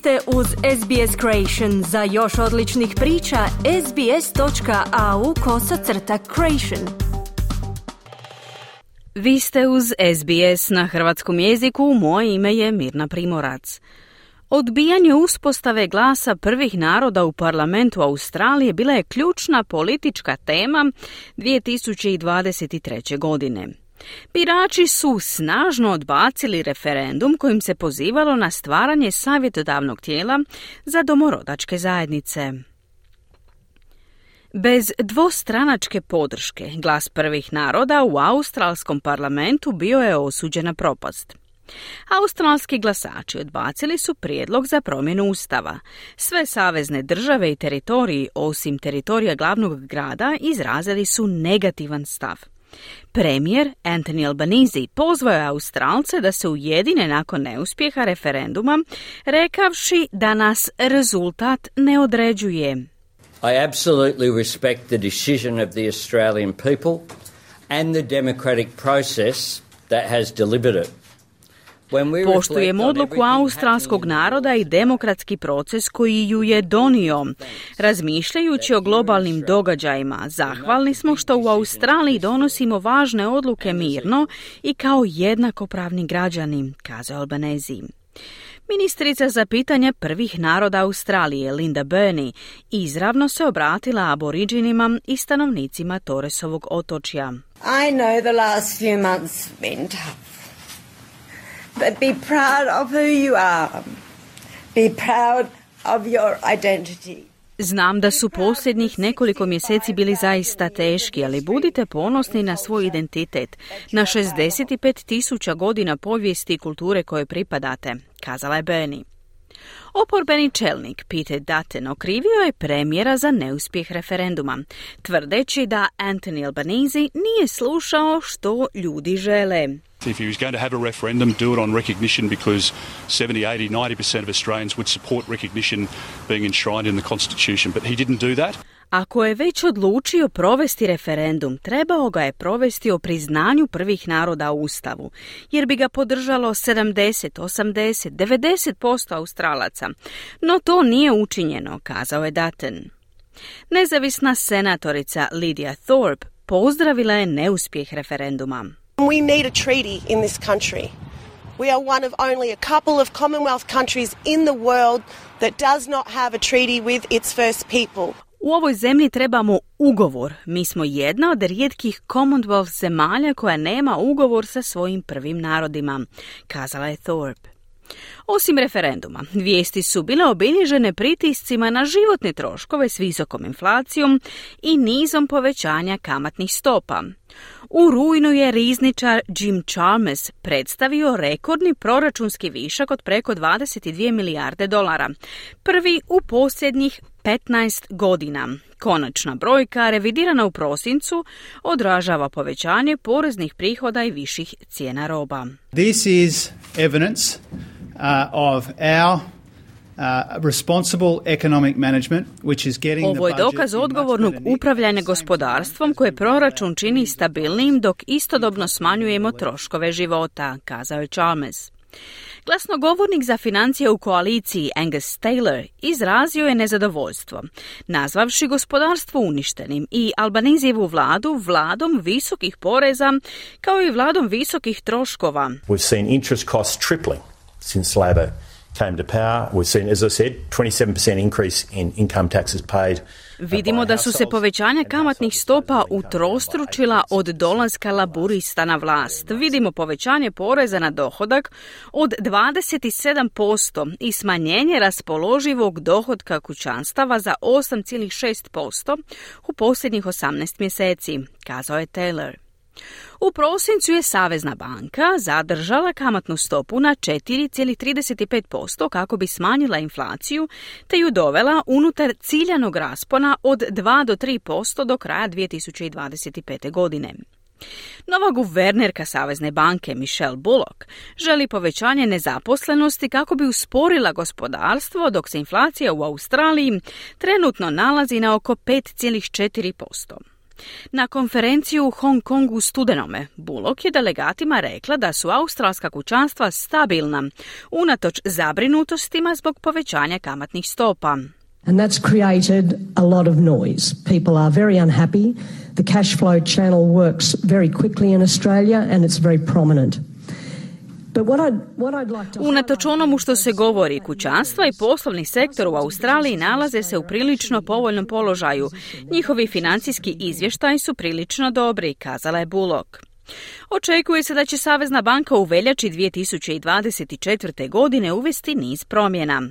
ste uz SBS Creation. Za još odličnih priča, sbs.au kosacrta creation. Vi ste uz SBS na hrvatskom jeziku, moje ime je Mirna Primorac. Odbijanje uspostave glasa prvih naroda u parlamentu Australije bila je ključna politička tema 2023. godine. Birači su snažno odbacili referendum kojim se pozivalo na stvaranje savjetodavnog tijela za domorodačke zajednice. Bez dvostranačke podrške glas prvih naroda u australskom parlamentu bio je osuđen na propast. Australski glasači odbacili su prijedlog za promjenu ustava. Sve savezne države i teritoriji, osim teritorija glavnog grada, izrazili su negativan stav. Premijer Anthony Albanese pozvao je Australce da se ujedine nakon neuspjeha referenduma, rekavši da nas rezultat ne određuje. I absolutely respect the decision of the Australian people and the democratic process that has delivered it. Poštujem odluku australskog naroda i demokratski proces koji ju je donio. Razmišljajući o globalnim događajima, zahvalni smo što u Australiji donosimo važne odluke mirno i kao jednakopravni građani, kazao Albanezi. Ministrica za pitanje prvih naroda Australije, Linda Burney, izravno se obratila aboriđinima i stanovnicima Toresovog otočja. I know the last few months been tough. But be proud of who you are. Be proud of your identity. Znam da su posljednjih nekoliko mjeseci bili zaista teški, ali budite ponosni na svoj identitet, na 65 tisuća godina povijesti i kulture koje pripadate, kazala je Bernie. Oporbeni čelnik Peter Dutton okrivio je premijera za neuspjeh referenduma, tvrdeći da Anthony Albanese nije slušao što ljudi žele. If he was going to have a referendum, do it on recognition because 70, 80, 90% of Australians would support recognition being enshrined in the Constitution, but he didn't do that. Ako je već odlučio provesti referendum, trebao ga je provesti o priznanju prvih naroda u Ustavu, jer bi ga podržalo 70, 80, 90% Australaca. No to nije učinjeno, kazao je Dutton. Nezavisna senatorica Lydia Thorpe pozdravila je neuspjeh referenduma. We need a treaty in this country. We are one of only a couple of Commonwealth countries in the world that does not have a treaty with its first people. U ovoj zemlji trebamo ugovor. Mi smo jedna od rijetkih Commonwealth zemalja koja nema ugovor sa svojim prvim narodima, kazala je Thorpe. Osim referenduma, vijesti su bile obilježene pritiscima na životne troškove s visokom inflacijom i nizom povećanja kamatnih stopa. U rujnu je rizničar Jim Chalmers predstavio rekordni proračunski višak od preko 22 milijarde dolara, prvi u posljednjih 15 godina. Konačna brojka, revidirana u prosincu, odražava povećanje poreznih prihoda i viših cijena roba. This is evidence of our ovo je dokaz odgovornog upravljanja gospodarstvom koje proračun čini stabilnim dok istodobno smanjujemo troškove života, kazao je Chalmers. Glasnogovornik za financije u koaliciji Angus Taylor izrazio je nezadovoljstvo, nazvavši gospodarstvo uništenim i Albanizijevu vladu vladom visokih poreza kao i vladom visokih troškova. We've seen interest costs tripling since Labor came to power. We've seen, as I said, 27% increase in income taxes paid. Vidimo da su se povećanja kamatnih stopa utrostručila od dolaska laburista na vlast. Vidimo povećanje poreza na dohodak od 27% i smanjenje raspoloživog dohodka kućanstava za 8,6% u posljednjih 18 mjeseci, kazao je Taylor. U prosincu je Savezna banka zadržala kamatnu stopu na 4,35% kako bi smanjila inflaciju te ju dovela unutar ciljanog raspona od 2 do 3% do kraja 2025. godine. Nova guvernerka Savezne banke Michelle Bullock želi povećanje nezaposlenosti kako bi usporila gospodarstvo dok se inflacija u Australiji trenutno nalazi na oko 5,4%. Na konferenciju u Hong Kongu studenome, Bullock je delegatima rekla da su australska kućanstva stabilna, unatoč zabrinutostima zbog povećanja kamatnih stopa. And that's created a lot of noise. People are very unhappy. The cash flow channel works very quickly in Australia and it's very prominent. Unatoč onomu što se govori, kućanstva i poslovni sektor u Australiji nalaze se u prilično povoljnom položaju. Njihovi financijski izvještaji su prilično dobri, kazala je Bullock. Očekuje se da će Savezna banka u veljači 2024. godine uvesti niz promjena.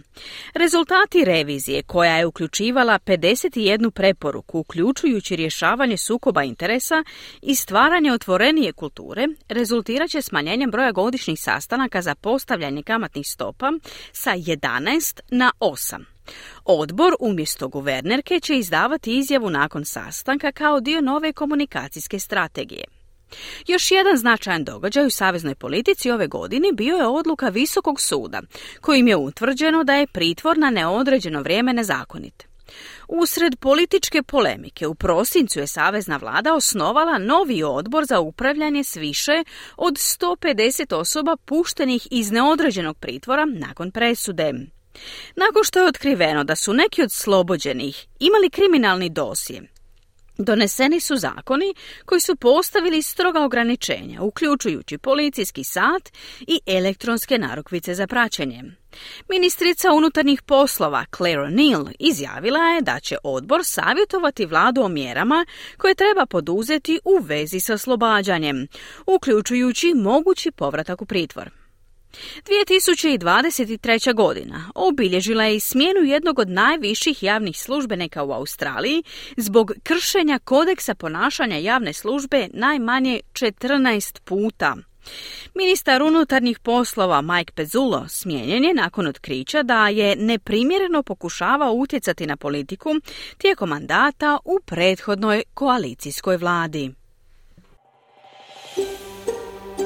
Rezultati revizije, koja je uključivala 51 preporuku, uključujući rješavanje sukoba interesa i stvaranje otvorenije kulture, rezultirat će smanjenjem broja godišnjih sastanaka za postavljanje kamatnih stopa sa 11 na 8. Odbor umjesto guvernerke će izdavati izjavu nakon sastanka kao dio nove komunikacijske strategije. Još jedan značajan događaj u saveznoj politici ove godine bio je odluka Visokog suda, kojim je utvrđeno da je pritvor na neodređeno vrijeme nezakonit. Usred političke polemike u prosincu je Savezna vlada osnovala novi odbor za upravljanje s više od 150 osoba puštenih iz neodređenog pritvora nakon presude. Nakon što je otkriveno da su neki od slobođenih imali kriminalni dosje, Doneseni su zakoni koji su postavili stroga ograničenja, uključujući policijski sat i elektronske narukvice za praćenje. Ministrica unutarnjih poslova Claire O'Neill izjavila je da će odbor savjetovati vladu o mjerama koje treba poduzeti u vezi sa oslobađanjem, uključujući mogući povratak u pritvor. 2023. godina obilježila je i smjenu jednog od najviših javnih službenika u Australiji zbog kršenja kodeksa ponašanja javne službe najmanje 14 puta. Ministar unutarnjih poslova Mike Pezzulo smijenjen je nakon otkrića da je neprimjereno pokušavao utjecati na politiku tijekom mandata u prethodnoj koalicijskoj vladi.